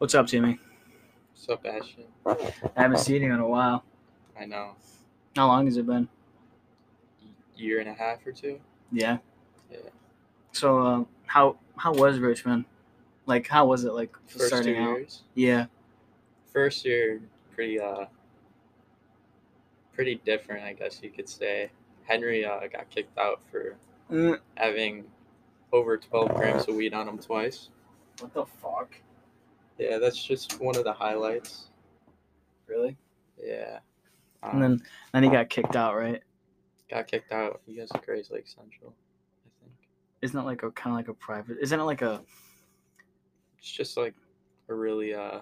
What's up, Timmy? What's up, Ashton? I haven't seen you in a while. I know. How long has it been? Year and a half or two. Yeah. Yeah. So, uh, how how was Richmond? Like, how was it like First starting two out? years. Yeah. First year, pretty uh, pretty different, I guess you could say. Henry uh, got kicked out for Mm, having over 12 grams of weed on him twice. what the fuck? Yeah, that's just one of the highlights. Really? Yeah. And Um, then then he got kicked out, right? got kicked out. He goes to Grayslake Central, I think. Isn't it like a kind of like a private? Isn't it like a? It's just like a really uh,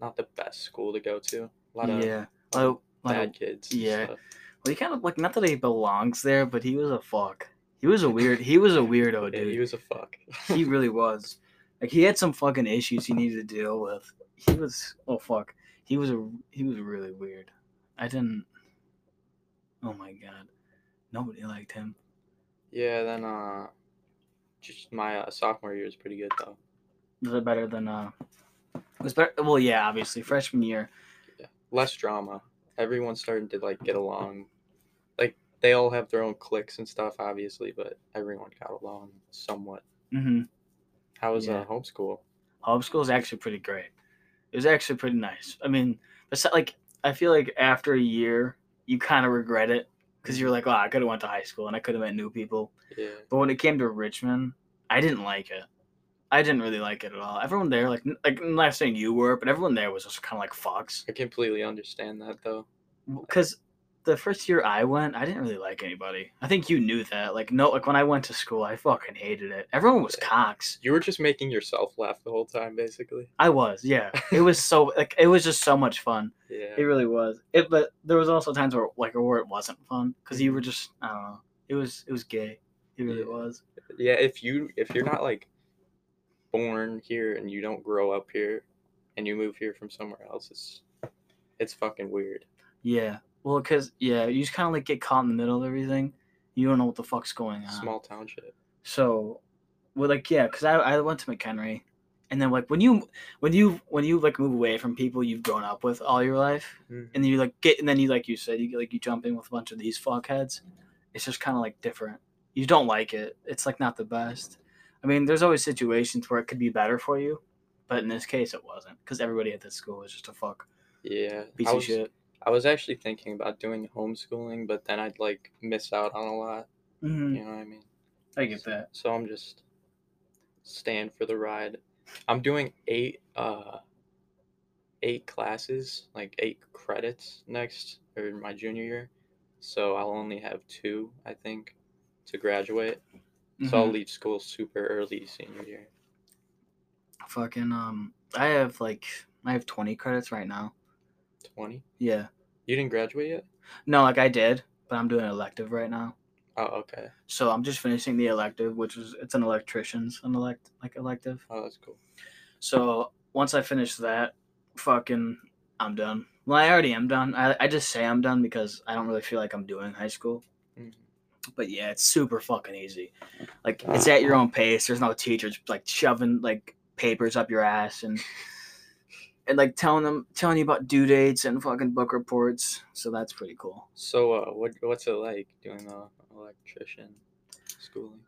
not the best school to go to. A lot of yeah. Like, like, bad kids. yeah. stuff. well, he kind of like not that he belongs there, but he was a fuck. He was a weird. He was a weirdo, Yeah, dude. he was a fuck. he really was. Like he had some fucking issues he needed to deal with. He was oh fuck. He was a he was really weird. I didn't. Oh my god, nobody liked him. yeah, then uh, just my uh, sophomore year was pretty good though. Was it better than uh? It was better. Well, yeah, obviously freshman year. Yeah. Less drama. Everyone started to like get along. Like they all have their own cliques and stuff, obviously, but everyone got along somewhat. Mm-hmm. How was Yeah. uh, homeschool? Homeschool is actually pretty great. It was actually pretty nice. I mean, like I feel like after a year, you kind of regret it because you're like, oh, I could have went to high school and I could have met new people. Yeah, But when it came to Richmond, I didn't like it. I didn't really like it at all. Everyone there, like, like I'm not saying you were, but everyone there was just kind of like fucks. I completely understand that though. Because the first year I went, I didn't really like anybody. I think you knew that. Like, no, like when I went to school, I fucking hated it. Everyone was cocks. You were just making yourself laugh the whole time, basically. I was, yeah. It was so like it was just so much fun. Yeah. It really was. It, but there was also times where like where it wasn't fun because you were mm-hmm. just I don't know. It was it was gay. It really Yeah. was. yeah if you if you're not like born here and you don't grow up here and you move here from somewhere else it's it's fucking weird Yeah. Well, because yeah, you just kind of like get caught in the middle of everything. You don't know what the fuck's going on. small township So, well, like yeah, because I I went to McHenry, and then like when you when you when you like move away from people you've grown up with all your life, mm-hmm. and then you like get and then you like you said you get, like you jump in with a bunch of these fuckheads. It's just kind of like different. You don't like it. It's like not the best. I mean, there's always situations where it could be better for you, but in this case, it wasn't because everybody at this school was just a fuck yeah piece I of shit. I was actually thinking about doing homeschooling but then i'd like miss out on a lot hmm you know what i mean I get that. so i'm just staying for the ride i'm doing eight uh eight classes like eight credits next or my junior year so i'll only have two i think to graduate So I'll Mhm. leave school super early senior year. Fucking um, I have like I have 20 credits right now. 20? Yeah. You didn't graduate yet? No, like I did, but I'm doing an elective right now. Oh, okay. So I'm just finishing the elective, which is it's an electrician's an elect like elective. Oh, that's cool. So once I finish that, fucking I'm done. Well, I already am done. I, I just say I'm done because I don't really feel like I'm doing high school. Mhm. But yeah, it's super fucking easy. Like it's at your own pace. There's no teachers like shoving like papers up your ass and and like telling them telling you about due dates and fucking book reports. So that's pretty cool. So, uh, what what's it like doing uh, electrician schooling?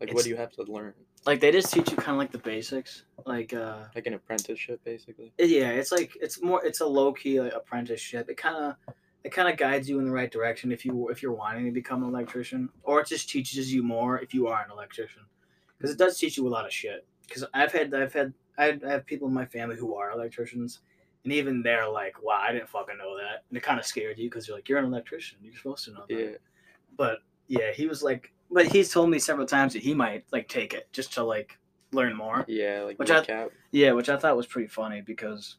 Like, what do you have to learn? Like they just teach you kind of like the basics. Like uh Like an apprenticeship, basically. It- yeah, it's like it's more it's a low key like, apprenticeship. It kind of it kind of guides you in the right direction if you if you're wanting to become an electrician, or it just teaches you more if you are an electrician, because it does teach you a lot of shit. Because I've had I've had I have people in my family who are electricians, and even they're like, "Wow, I didn't fucking know that," and it kind of scared you because you're like, "You're an electrician, you're supposed to know that." Yeah. But yeah, he was like, but he's told me several times that he might like take it just to like learn more. Yeah, like Which I-. Yeah, which I thought was pretty funny because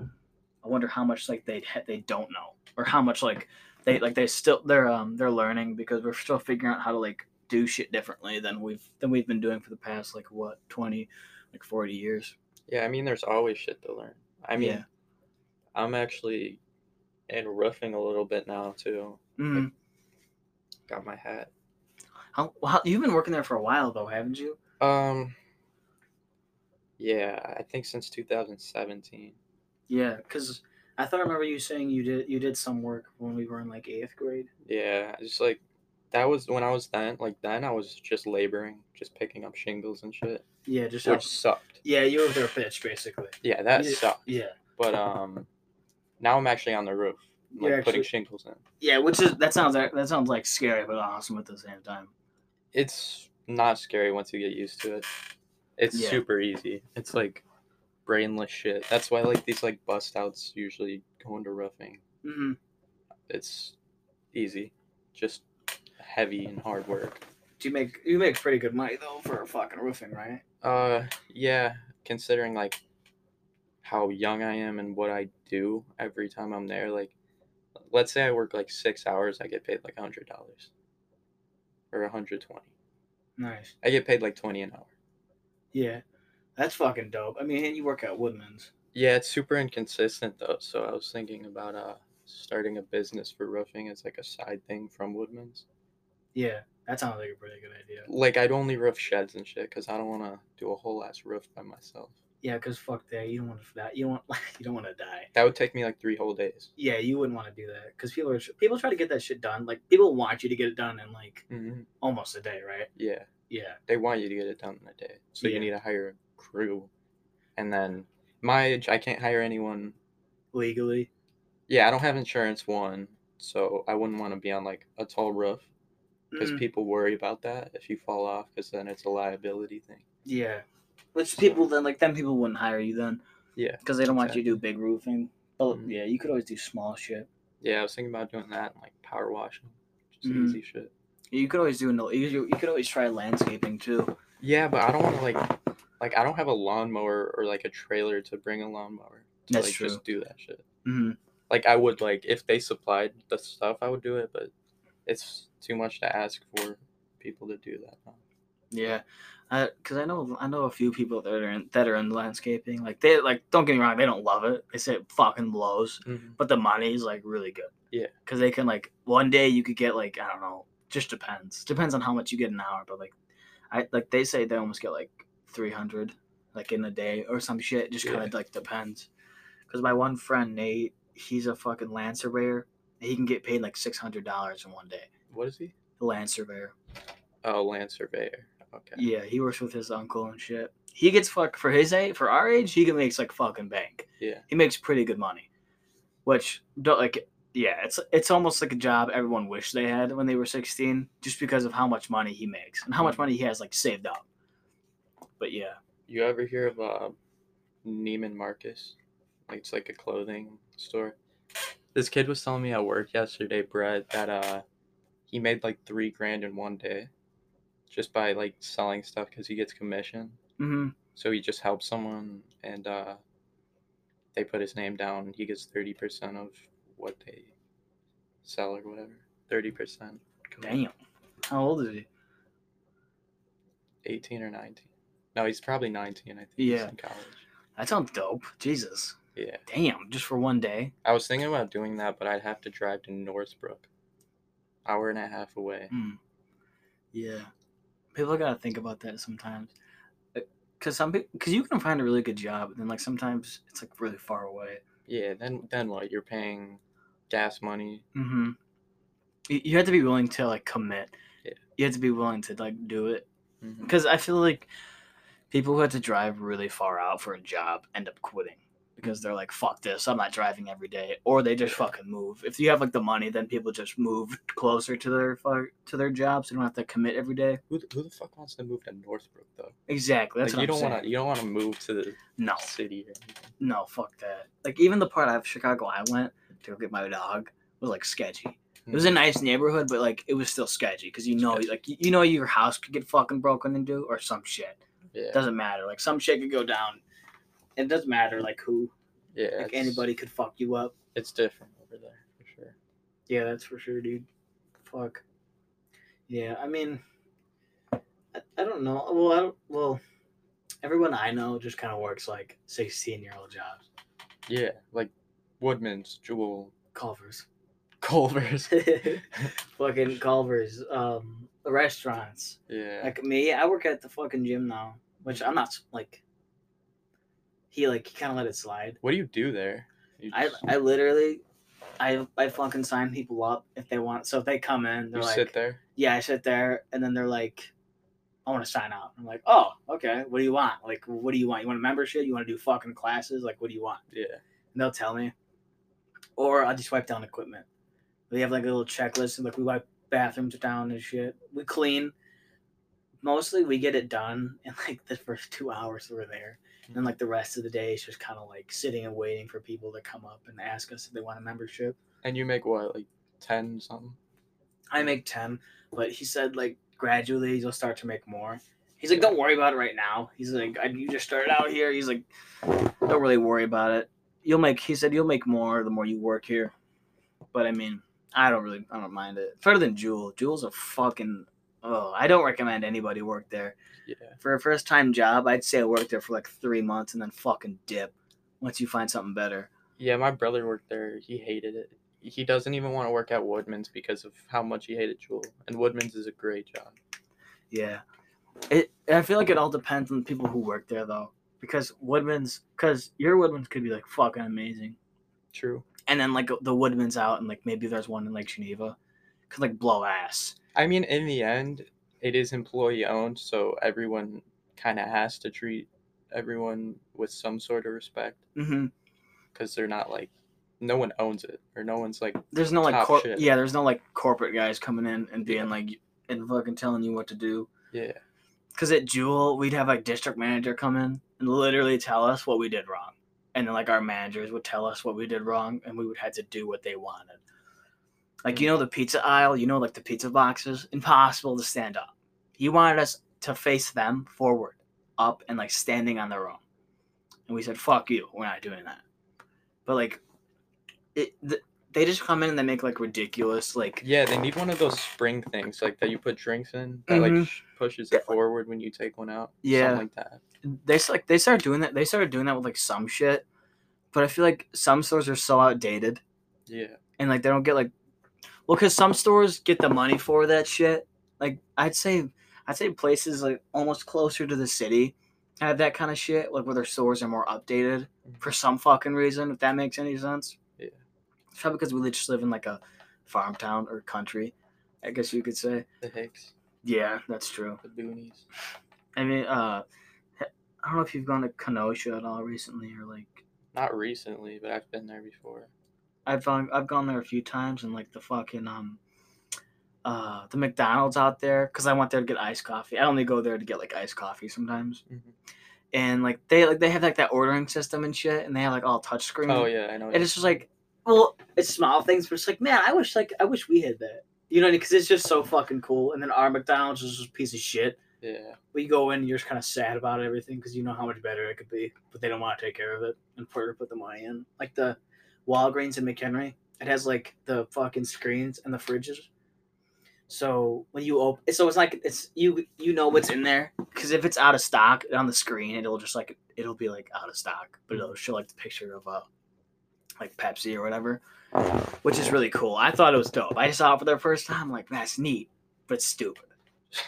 I wonder how much like they they don't know or how much like they like they still they're um they're learning because we're still figuring out how to like do shit differently than we've than we've been doing for the past like what 20 like 40 years. Yeah, I mean, there's always shit to learn. I mean, Yeah. I'm actually in roofing a little bit now too. Mm. Got my hat. How, well, how you've been working there for a while though, haven't you? Um, Yeah, I think since 2017. Yeah, because I thought I remember you saying you did you did some work when we were in like eighth grade. Yeah, just like that was when I was then. Like then, I was just laboring, just picking up shingles and shit, Yeah, just which sucked. yeah, you were their bitch basically. Yeah, that Yeah. sucked. Yeah, But um, now I'm actually on the roof, like You're putting actually- shingles in. yeah, which is that sounds that sounds like scary but awesome at the same time. It's not scary once you get used to it. It's Yeah. super easy. It's like brainless shit. That's why like these like bust outs usually go into roofing. hmm It's easy, just heavy and hard work. You make you make pretty good money though for fucking roofing, right? Uh, yeah, considering like how young I am and what I do every time I'm there, like let's say I work like six hours, I get paid like a hundred dollars. Or a hundred twenty. Nice. I get paid like twenty an hour. Yeah, that's fucking dope. I mean, and you work at Woodman's. Yeah, it's super inconsistent though, so I was thinking about uh starting a business for roofing as like a side thing from Woodman's. Yeah, that sounds like a pretty good idea. Like I'd only roof sheds and shit because I don't want to do a whole ass roof by myself. Yeah, cause fuck that. You don't want to that. You don't want you don't want to die. That would take me like three whole days. Yeah, you wouldn't want to do that because people are people try to get that shit done. Like people want you to get it done in like hmm almost a day, right? Yeah. Yeah. they want you to get it done in a day. So Yeah. you need to hire a crew. And then my age, I can't hire anyone. Legally. Yeah, I don't have insurance, one. So I wouldn't want to be on like a tall roof because Mm, people worry about that if you fall off because then it's a liability thing. yeah. Which people then like then people wouldn't hire you then Yeah. because they don't want you to do big roofing. But Mhm. yeah, you could always do small shit. Yeah, I was thinking about doing that and like power washing. Just Mhm. easy shit. You could always do no. You, you could always try landscaping too. Yeah, but I don't want to like, like I don't have a lawnmower or like a trailer to bring a lawnmower to That's like true. just do that shit. hmm like I would like if they supplied the stuff, I would do it, but it's too much to ask for people to do that. Yeah, because I know I know a few people that are in, that are in landscaping. Like they like don't get me wrong, they don't love it. They say it fucking blows, mm-hmm. but the money is like really good. Yeah. because they can like one day you could get like I don't know, just depends. Depends on how much you get an hour, but like I like they say they almost get like three hundred like in a day or some shit. Just kind of like depends. Because my one friend Nate, he's a fucking land surveyor. He can get paid like six hundred dollars in one day. What is he? Land surveyor. Oh, land surveyor. Okay. Yeah, he works with his uncle and shit. He gets fuck for his age, for our age, he can makes like fucking bank. Yeah. He makes pretty good money, which don't like. Yeah, it's it's almost like a job everyone wished they had when they were sixteen, just because of how much money he makes and how much money he has like saved up. But yeah, You ever hear of uh, Neiman Marcus? Like it's like a clothing store. This kid was telling me at work yesterday, Brett, that uh, he made like three grand in one day, just by like selling stuff because he gets commission. hmm So he just helps someone and uh, they put his name down. He gets 30% of what they sell or whatever. 30%. damn. How old is he? 18 or 19. No, he's probably 19. I think Yeah. he's in college. That sounds dope. Jesus, Yeah. damn, just for one day. I was thinking about doing that, but I'd have to drive to Northbrook. Hour and a half away. Mm. Yeah, people gotta think about that sometimes. Cause some people, cause you can find a really good job, and then like sometimes it's like really far away. Yeah, then then what? You're paying gas money. Mm-hmm. You, you have to be willing to like commit. Yeah. You have to be willing to like do it. Because I feel like people who have to drive really far out for a job end up quitting because they're like, "Fuck this! I'm not driving every day," or they just fucking move. If you have like the money, then people just move closer to their to their jobs. They don't have to commit every day. Who, the- who the fuck wants to move to Northbrook though? Exactly. That's like, you what I'm don't want to. You don't want to move to the No, city no, fuck that. Like even the part of Chicago I went to go get my dog was like sketchy. It was a hmm. nice neighborhood, but like it was still sketchy because you know, Sketchy. like you you know, your house could get fucking broken into or some shit. Yeah. Doesn't matter. Like some shit could go down. It doesn't matter like who. Yeah. Like anybody could fuck you up. It's different over there for sure. Yeah, that's for sure, dude. Fuck. Yeah, I mean, I, I don't know. Well, I don't. Well, everyone I know just kind of works like sixteen year old jobs. Yeah, like Woodman's, Jewel, Culvers. Culver's. fucking Culvers. Um, the restaurants. Yeah. Like me, I work at the fucking gym now, which I'm not like. He like he kind of let it slide. What do you do there? You I just- I literally, I I fucking sign people up if they want. So if they come in, they're you like, sit there. yeah, I sit there, and then they're like, I want to sign up. I'm like, oh, okay. What do you want? Like, what do you want? You want a membership? You want to do fucking classes? Like, what do you want? Yeah. And they'll tell me, or I'll just wipe down equipment. We have like a little checklist, and like we wipe bathrooms down and shit. We clean. Mostly, we get it done in like the first two hours we're there, and like the rest of the day is just kind of like sitting and waiting for people to come up and ask us if they want a membership. And you make what, like ten something? I make ten, but he said like gradually you'll start to make more. He's like, don't worry about it right now. He's like, I, you just started out here. He's like, don't really worry about it. You'll make. He said you'll make more the more you work here. But I mean, I don't really, I don't mind it. Better than Jewel. Jewel's a fucking. Oh, I don't recommend anybody work there Yeah. for a first time job. I'd say I work there for like three months and then fucking dip once you find something better. Yeah, my brother worked there. He hated it. He doesn't even want to work at Woodman's because of how much he hated Jewel. And Woodman's is a great job. Yeah. It I feel like it all depends on the people who work there though. Because Woodman's cause your Woodman's could be like fucking amazing. True. And then like the Woodman's out and like maybe there's one in like Geneva. Could like blow ass. I mean, in the end, it is employee owned, so everyone kind of has to treat everyone with some sort of respect mm-hmm. because they're not like no one owns it or no one's like There's no like cor- shit. yeah, there's no like corporate guys coming in and being Yeah. like and fucking telling you what to do. yeah Cause at Jewel, we'd have like district manager come in and literally tell us what we did wrong. And then like our managers would tell us what we did wrong and we would have to do what they wanted. Like you know the pizza aisle, you know like the pizza boxes, impossible to stand up. He wanted us to face them forward, up and like standing on their own. And we said, "Fuck you, we're not doing that." But like it th- they just come in and they make like ridiculous like yeah they need one of those spring things like that you put drinks in that like Mhm. sh- pushes it forward when you take one out Yeah. something like that they like they started doing that. They started doing that with like some shit, but I feel like some stores are so outdated yeah and like they don't get like, well, because some stores get the money for that shit. Like I'd say, I'd say places like almost closer to the city have that kind of shit, like where their stores are more updated for some fucking reason. If that makes any sense. Yeah. It's probably because we just live in like a farm town or country, I guess you could say. the hicks Yeah, that's true. the boonies I mean, uh, I don't know if you've gone to Kenosha at all recently or like. not recently but i've been there before I've gone, I've gone there a few times and like the fucking um uh the McDonald's out there because I went there to get iced coffee. I only go there to get like iced coffee sometimes. Mhm. And like they like they have like that ordering system and shit, and they have like all touch screen. oh yeah i know And it's just like, well, it's small things, but it's like, man, I wish like I wish we had that. You know, because it's just so fucking cool. And then our McDonald's is just a piece of shit. yeah But you go in, and you're just kind of sad about everything because you know how much better it could be, but they don't want to take care of it and put put the money in. Like the Walgreens in McHenry, it has like the fucking screens and the fridges. So when you open, so it's like it's you you know what's in there because if it's out of stock on the screen, it'll just like it'll be like out of stock, but it'll show like the picture of uh like Pepsi or whatever, which is really cool. I thought it was dope. I saw it for the first time, like that's neat, but stupid.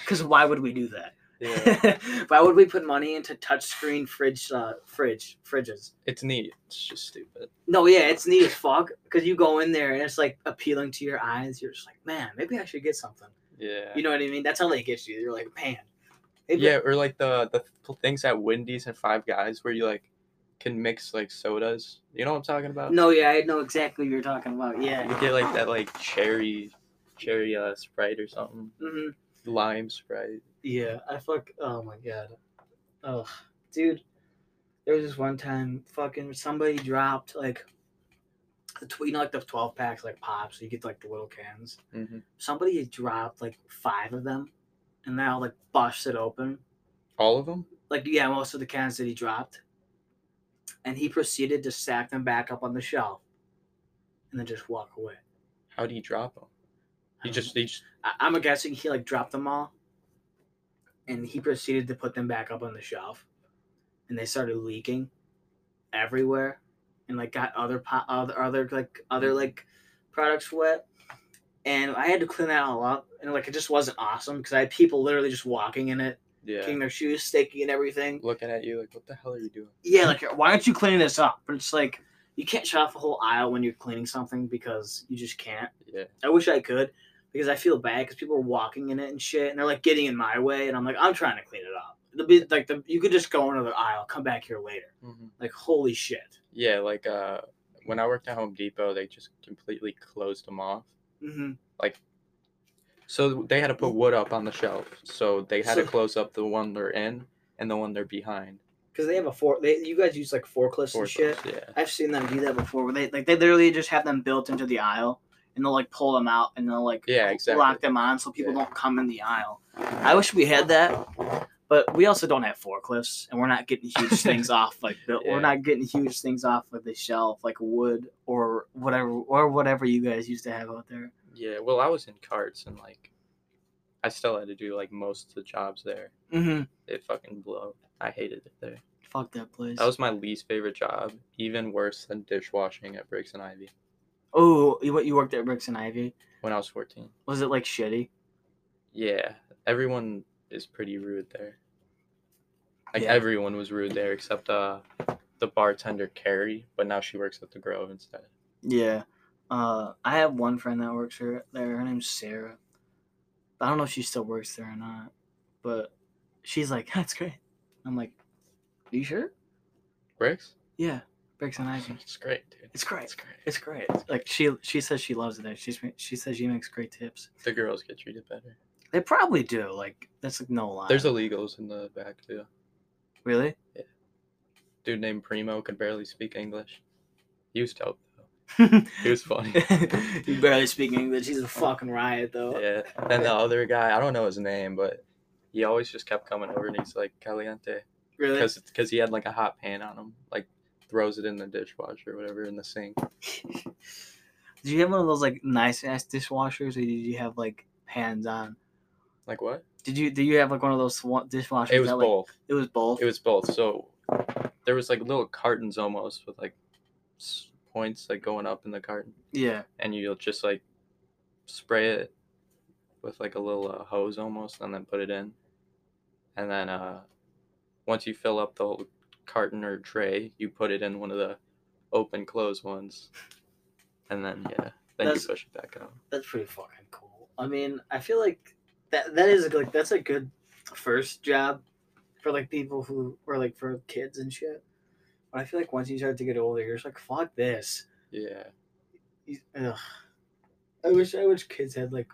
Because why would we do that? Yeah Why would we put money into touchscreen fridge uh, fridge fridges? it's neat it's just stupid No, yeah, it's neat as fuck because you go in there and it's like appealing to your eyes. You're just like, man, maybe I should get something. yeah You know what I mean? That's how they get you. You're like, man. maybe- yeah or like the the things at wendy's and five guys where you like can mix like sodas you know what i'm talking about No, yeah, I know exactly what you're talking about. Yeah. You get like that like cherry cherry uh sprite or something hmm lime sprite Yeah, I fuck. Oh my god. Oh, dude. There was this one time, fucking somebody dropped like the tw- you know like the twelve packs like pops. So you get like the little cans. mm-hmm. Somebody dropped like five of them, and they all like busted open. all of them Like yeah, most of the cans that he dropped, and he proceeded to stack them back up on the shelf, and then just walk away. how do you drop them he just he just I- I'm guessing he like dropped them all, and he proceeded to put them back up on the shelf, and they started leaking everywhere, and like got other po- other other like other mm-hmm. like products wet, and I had to clean that all up, and like it just wasn't awesome because I had people literally just walking in it Yeah. getting their shoes sticky and everything. Looking at you like, what the hell are you doing? Yeah, like why aren't you cleaning this up? But it's like you can't shut off a whole aisle when you're cleaning something because you just can't. Yeah. I wish I could because I feel bad because people are walking in it and shit, and they're like getting in my way, and I'm like, I'm trying to clean it up. The be like the you could just go another aisle, come back here later. Like holy shit. Yeah, like uh, when I worked at Home Depot, they just completely closed them off. Mm-hmm. So they had to put wood up on the shelf. So they had So- to close up the one they're in and the one they're behind. Because they have a four. They you guys use like forklifts and shit. Yeah. I've seen them do that before. Where they like they literally just have them built into the aisle, and they'll like pull them out and they'll like Yeah, exactly. lock them on so people Yeah. don't come in the aisle. I wish we had that, but we also don't have forklifts, and we're not getting huge things off like built. Yeah. We're not getting huge things off of the shelf like wood or whatever or whatever you guys used to have out there. Yeah. Well, I was in carts and like, I still had to do like most of the jobs there. Mm-hmm. It fucking blew. I hated it there. Fuck that place. That was my least favorite job. Even worse than dishwashing at Bricks and Ivy oh, you what you worked at Bricks and Ivy? when I was 14. Was it like shitty? Yeah. Everyone is pretty rude there. Like Yeah. everyone was rude there except uh the bartender Carrie, but now she works at the Grove instead. Yeah. Uh, I have one friend that works here there. Her name's Sarah. I don't know if she still works there or not, but she's like, "That's great." I'm like, "Are you sure?" Bricks? Yeah, Bricks and Ivy. It's great, dude. It's great. It's great. It's great. Like she she says she loves it there. She's she says she makes great tips. The girls get treated better. They probably do. Like that's like no lie. There's illegals in the back too. really. Yeah. Dude named Primo could barely speak English. He was dope though. He was funny. you barely speak English. He's a fucking riot though. Yeah. And the other guy, I don't know his name, but he always just kept coming over and he's like caliente Really? because he had like a hot pan on him, like throws it in the dishwasher or whatever in the sink. Did you have one of those like nice ass dishwashers, or did you have like hands on? Like what? Did you did you have like one of those dishwashers? It was that, like, both. It was both. It was both. So there was like little cartons almost with like points like going up in the carton, yeah. and you'll just like spray it with like a little uh, hose almost, and then put it in, and then uh, once you fill up the whole carton or tray, you put it in one of the open close ones, and then yeah, then That's- you push it back out. That's pretty fucking cool. I mean, I feel like that that is like that's a good first job for like people who or like for kids and shit. But I feel like once you start to get older, you're just like, fuck this. Yeah, You- Ugh. I wish I wish kids had like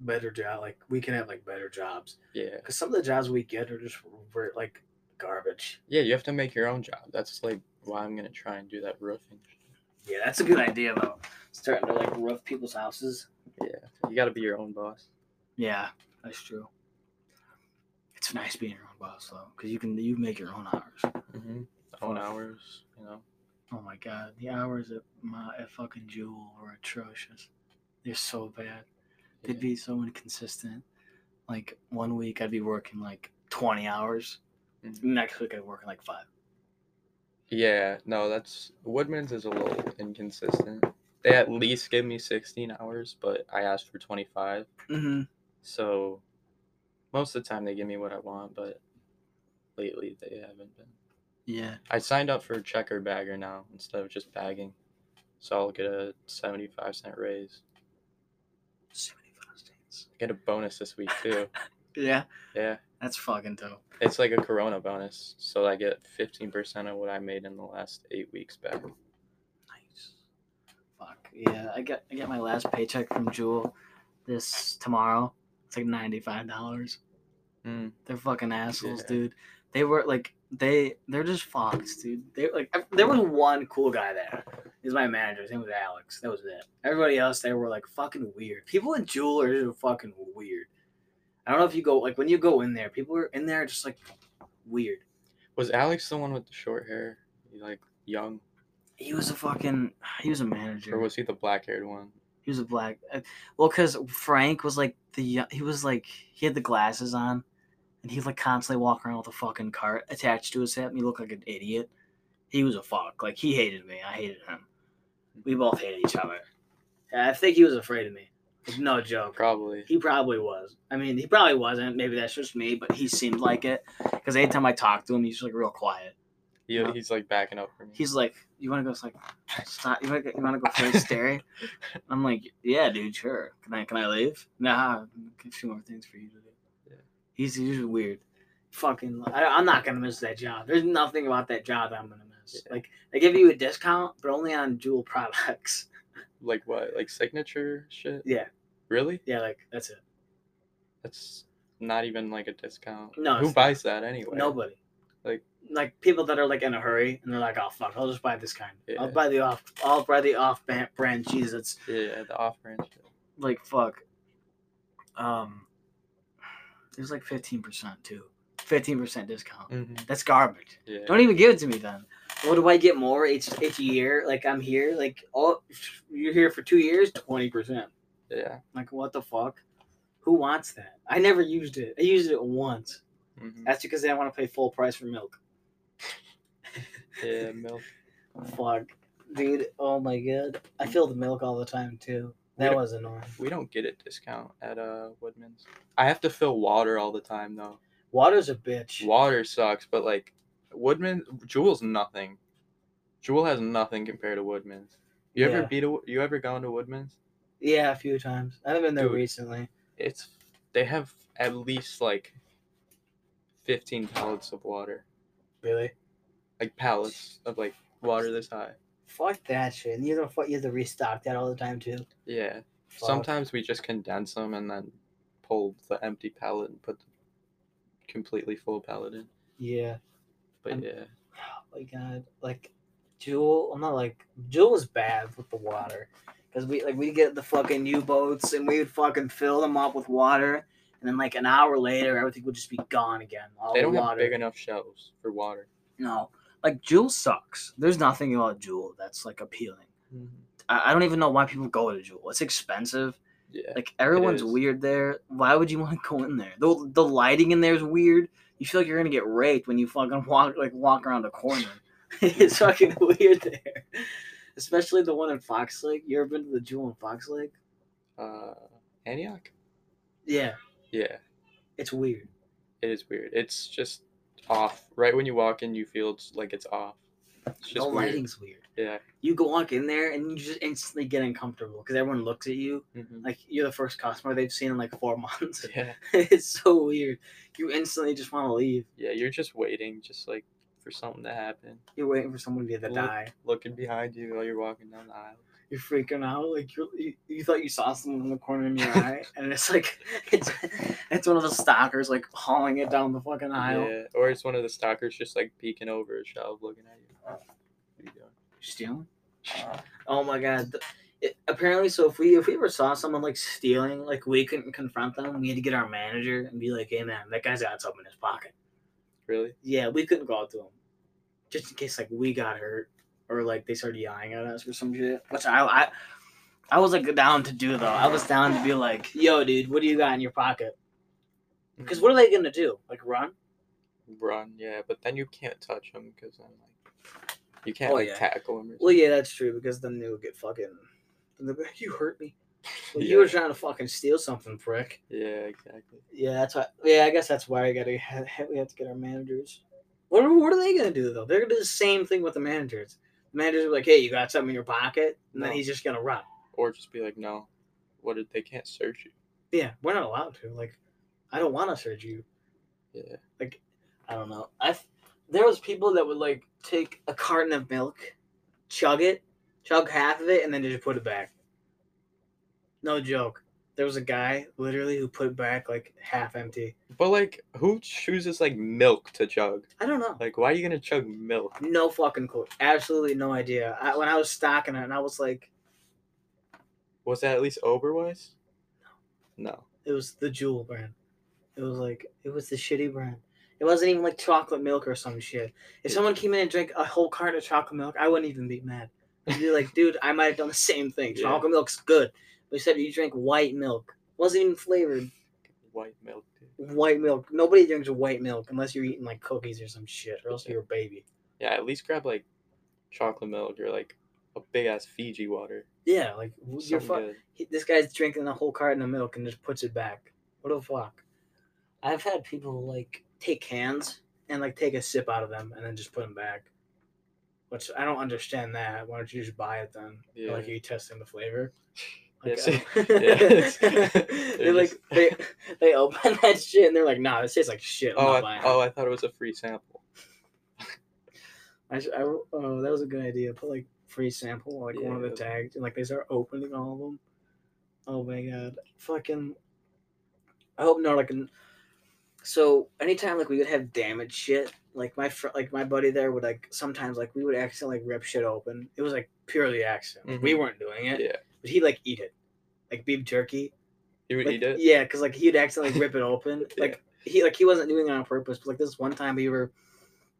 better job. Like we can have like better jobs yeah, because some of the jobs we get are just like garbage. yeah. You have to make your own job. That's like why I'm gonna try and do that roofing. Yeah, that's a good idea though. Starting to like roof people's houses. Yeah, you got to be your own boss. Yeah, that's true. It's nice being your own boss though, because you can you make your own hours. Mm-hmm. Own hours, you know. Oh my god, the hours at my at fucking Jewel were atrocious. They're so bad. They'd Yeah. be so inconsistent. Like one week I'd be working like twenty hours. Mhm. Next week I'd work like five. Yeah, no, that's Woodman's is a little inconsistent. They at least give me 16 hours, but I asked for 25. Mm-hmm. So most of the time they give me what I want, but lately they haven't been. Yeah. I signed up for checker bagger now instead of just bagging. So I'll get a 75 cent raise. Seventy-five cents. I get a bonus this week too. Yeah, yeah. That's fucking dope. It's like a corona bonus. So I get 15% of what I made in the last 8 weeks back. Nice. Fuck yeah! I get I get my last paycheck from Jewel this tomorrow. It's like ninety five dollars. Mm. They're fucking assholes, Yeah. dude. They were like they they're just fucks, dude. They like there was one cool guy there. He's my manager. His name was Alex. That was it. Everybody else they were like fucking weird. People in Jewel are just fucking weird. I don't know if you go like when you go in there, people are in there just like weird. Was Alex the one with the short hair? He, like young? He was a fucking he was a manager. Or was he the black haired one? He was a black. uh, Well, because Frank was like the he was like he had the glasses on, and he'd like constantly walk around with a fucking cart attached to his hip. And he looked like an idiot. He was a fuck. Like he hated me. I hated him. We both hated each other. I think he was afraid of me. No joke. Probably. He probably was. I mean, he probably wasn't. Maybe that's just me, but he seemed like it. Because anytime I talk to him, he's like real quiet. Yeah. He's like backing up for me. He's like, "You want to go?" It's like, "Stop! You want to? You go play Stary?" I'm like, "Yeah, dude, sure. Can I? Can I leave?" Nah, a few more things for you to do. Yeah. He's he's weird. Fucking, I, I'm not gonna miss that job. There's nothing about that job that I'm gonna miss. Yeah. Like they give you a discount, but only on Jewel products. like what? Like signature shit? Yeah, Really? yeah, like that's it. That's not even like a discount. No, Who buys that anyway? Nobody. Like- like people that are like in a hurry and they're like, oh fuck, I'll just buy this kind. I'll buy the off. I'll buy the off brand brand cheese. It's Yeah, the off-brand like fuck. Um, it was like fifteen percent too. Fifteen percent discount. Mm-hmm. That's garbage. Yeah. Don't even give it to me then. What do I get more each each year? Like I'm here. Like oh, you're here for two years, twenty percent. Yeah. Like what the fuck? Who wants that? I never used it. I used it once. hmm That's because they don't want to pay full price for milk. Yeah, milk. Fuck, dude. Oh my god. I feel the milk all the time too. That was annoying. We don't get a discount at uh Woodman's. I have to fill water all the time though. Water's a bitch. Water sucks, but like Woodman, Jewel's nothing. Jewel has nothing compared to Woodman's. You Yeah. ever beat a? You ever gone to Woodman's? Yeah, a few times. I haven't been there Dude. recently. It's they have at least like fifteen pallets of water, Really? like pallets of like water this high. Fuck that shit. And you have to you have to restock that all the time too. Yeah. Fuck. Sometimes we just condense them and then pull the empty pallet and put the completely full pallet in. Yeah. But yeah, Oh my god. Like Jewel, I'm not like Jewel was bad with the water. Cause we like we get the fucking U boats and we would fucking fill them up with water, and then like an hour later everything would just be gone again. All they don't have water. big enough shelves for water. No, like Jewel sucks. There's nothing about Jewel that's like appealing. Mm-hmm. I, I don't even know why people go to Jewel. It's expensive. Yeah. Like everyone's weird there. Why would you want to go in there? The the lighting in there is weird. You feel like you're gonna get raped when you fucking walk like walk around a corner. it's fucking weird there. Especially the one in Fox Lake. You ever been to the Jewel in Fox Lake? Uh, Antioch. Yeah, Yeah, it's weird. it is weird. It's just off. Right when you walk in, you feel it's like it's off. It's The just weird. lighting's weird. Yeah. You go walk in there and you just instantly get uncomfortable because everyone looks at you Mhm. like you're the first customer they've seen in like four months. Yeah. it's so weird. You instantly just want to leave. Yeah. You're just waiting, just like for something to happen. You're waiting for someone to Look. die. Looking behind you while you're walking down the aisle. You're freaking out. Like you're, you, you thought you saw someone in the corner of your eye, and it's like it's it's one of the stalkers like hauling it down the fucking aisle. Yeah. Or it's one of the stalkers just like peeking over a shelf, looking at you. What are you doing? Stealing? Uh-huh. Oh my god. It, apparently, so if we if we ever saw someone like stealing, like we couldn't confront them. We had to get our manager and be like, "Hey man, that guy's got something in his pocket." Really? Yeah, we couldn't go out to him, just in case like we got hurt or like they started yelling at us or some shit. Which I I, I was like down to do though. I was down to be like, "Yo, dude, what do you got in your pocket?" Because what are they gonna do? Like run? run, yeah, but then you can't touch them because then like you can't Oh, like yeah. tackle them. Or Well, yeah, that's true because then they'll get fucking. Then they'll be like, you hurt me. Well, You were trying to fucking steal something, prick. Yeah, exactly. Yeah, that's why. Yeah, I guess that's why we gotta. We have to get our managers. What are, what are they gonna do though? They're gonna do the same thing with the managers. The managers are like, "Hey, you got something in your pocket," and then he's just gonna run. Or just be like, no, what did they can't search you? Yeah, we're not allowed to. Like, I don't want to search you. Yeah. Like, I don't know. I there was people that would like take a carton of milk, chug it, chug half of it, and then just put it back. No joke. There was a guy literally who put back like half empty. But like, who chooses like milk to chug? I don't know. Like, why are you gonna chug milk? No fucking clue. Absolutely no idea. I, when I was stocking it, and I was like, Was that at least Oberweis? No. No. it was the Jewel brand. It was like it was the shitty brand. It wasn't even like chocolate milk or some shit. If someone came in and drank a whole carton of chocolate milk, I wouldn't even be mad. I'd be like, dude, I might have done the same thing. Yeah. Chocolate milk's good. But said you drank white milk. wasn't even flavored. White milk. Dude. White milk. Nobody drinks white milk unless you're eating like cookies or some shit, or else Yeah. you're a baby. Yeah, at least grab like chocolate milk or like a big ass Fiji water. Yeah, like Something fu- he- this guy's drinking a whole carton of milk and just puts it back. What the fuck? I've had people like take cans and like take a sip out of them and then just put them back. Which I don't understand that. Why don't you just buy it then? Or, Like Yeah. are you testing the flavor? Yeah, Like, uh, yeah. they They're like they they open that shit and they're like, nah, this tastes like shit. I'm Oh, not I, oh. I thought it was a free sample. I, I oh that was a good idea. Put like free sample like one of the tags and like they start opening all of them. Oh my god, fucking! I hope no like. So anytime like we would have damaged shit, like my fr- like my buddy there would like sometimes like we would accidentally rip shit open. It was like purely accident. We Mhm. weren't doing it, Yeah, but he'd like eat it, like beef jerky. you would Like, eat it. Yeah, because like he'd accidentally rip it open. Yeah. Like he like he wasn't doing it on purpose. But like this one time we were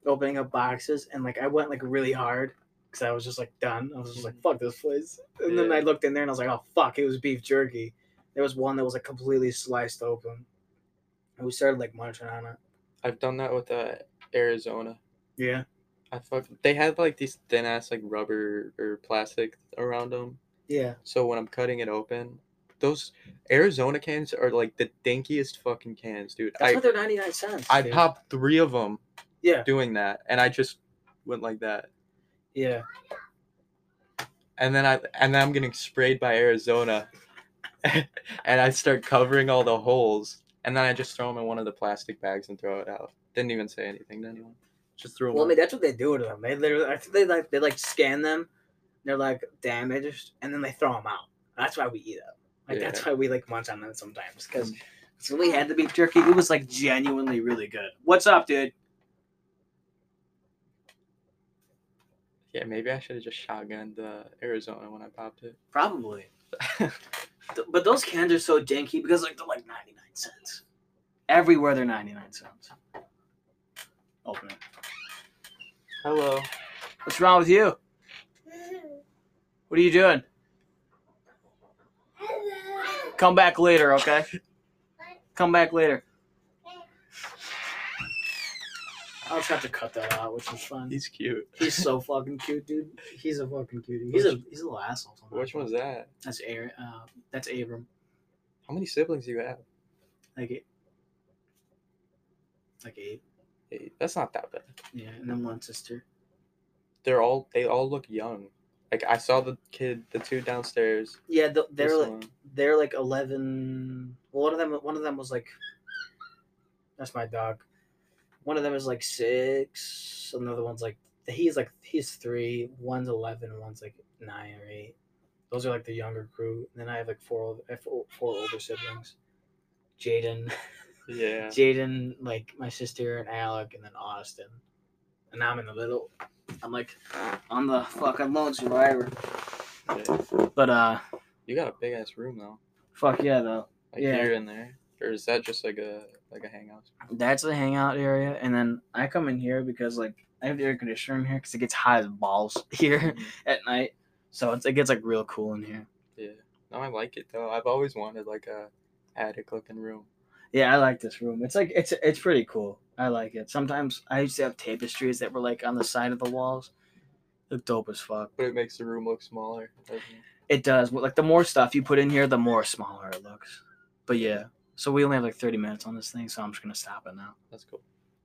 opening up boxes and like I went like really hard because I was just like done. I was just like fuck this place. And then I looked in there and I was like oh fuck it was beef jerky. There was one that was like completely sliced open. And we started like munching on it. I've done that with uh, Arizona. Yeah. I fuck. They had like these thin ass like rubber or plastic around them. Yeah. So when I'm cutting it open, those Arizona cans are like the dinkiest fucking cans, dude. That's I what they're ninety nine cents. I dude. popped three of them Yeah. doing that, and I just went like that, Yeah. and then I and then I'm getting sprayed by Arizona, and I start covering all the holes, and then I just throw them in one of the plastic bags and throw it out. Didn't even say anything to anyone. Just threw them. Well, I mean, that's what they do to them. They literally, I think they like they like scan them. They're like damaged, and then they throw them out. That's why we eat them. Like that's why we like munch on them sometimes. Because when we had the beef jerky, it was like genuinely really good. What's up, dude? yeah, maybe I should have just shotgunned uh, Arizona when I popped it. Probably. But those cans are so janky because like they're like ninety nine cents. Everywhere they're ninety nine cents. Open it. Hello. What's wrong with you? What are you doing? Come back later, okay? Come back later. I'll just have to cut that out, which is fun. He's cute. He's so fucking cute, dude. He's a fucking cutie. He's a he's a little asshole. sometimes. Which one's that? That's Aaron. Uh, that's Abram. How many siblings do you have? Like eight. Like eight. Eight. That's not that bad. Yeah, and then one sister. They're all they all look young. Like I saw the kid, the two downstairs. Yeah, th- they're like one. they're like eleven. Well, one of them one of them was like. That's my dog. One of them is like six. Another one's like he's like he's three. One's eleven. One's like nine or eight. Those are like the younger crew. And then I have like four old- I have four four older siblings. Jaden, Yeah. Jaden, like my sister and Alec, and then Austin. And now I'm in the middle. I'm like on the fucking lone survivor. But uh, You got a big ass room though. fuck yeah though. Like Yeah. here and there. Or is that just like a like a hangout? That's the hangout area, and then I come in here because like I have the air conditioner in here because it gets hot as balls here Mhm. at night. So it's, it gets like real cool in here. yeah. No, I like it though. I've always wanted like a attic looking room. Yeah, I like this room. It's like it's it's pretty cool. I like it. Sometimes I used to have tapestries that were like on the side of the walls. Look dope as fuck. But it makes the room look smaller. doesn't it? It does. Like the more stuff you put in here, the more smaller it looks. But yeah. So we only have like 30 minutes on this thing, so I'm just gonna stop it now. That's cool.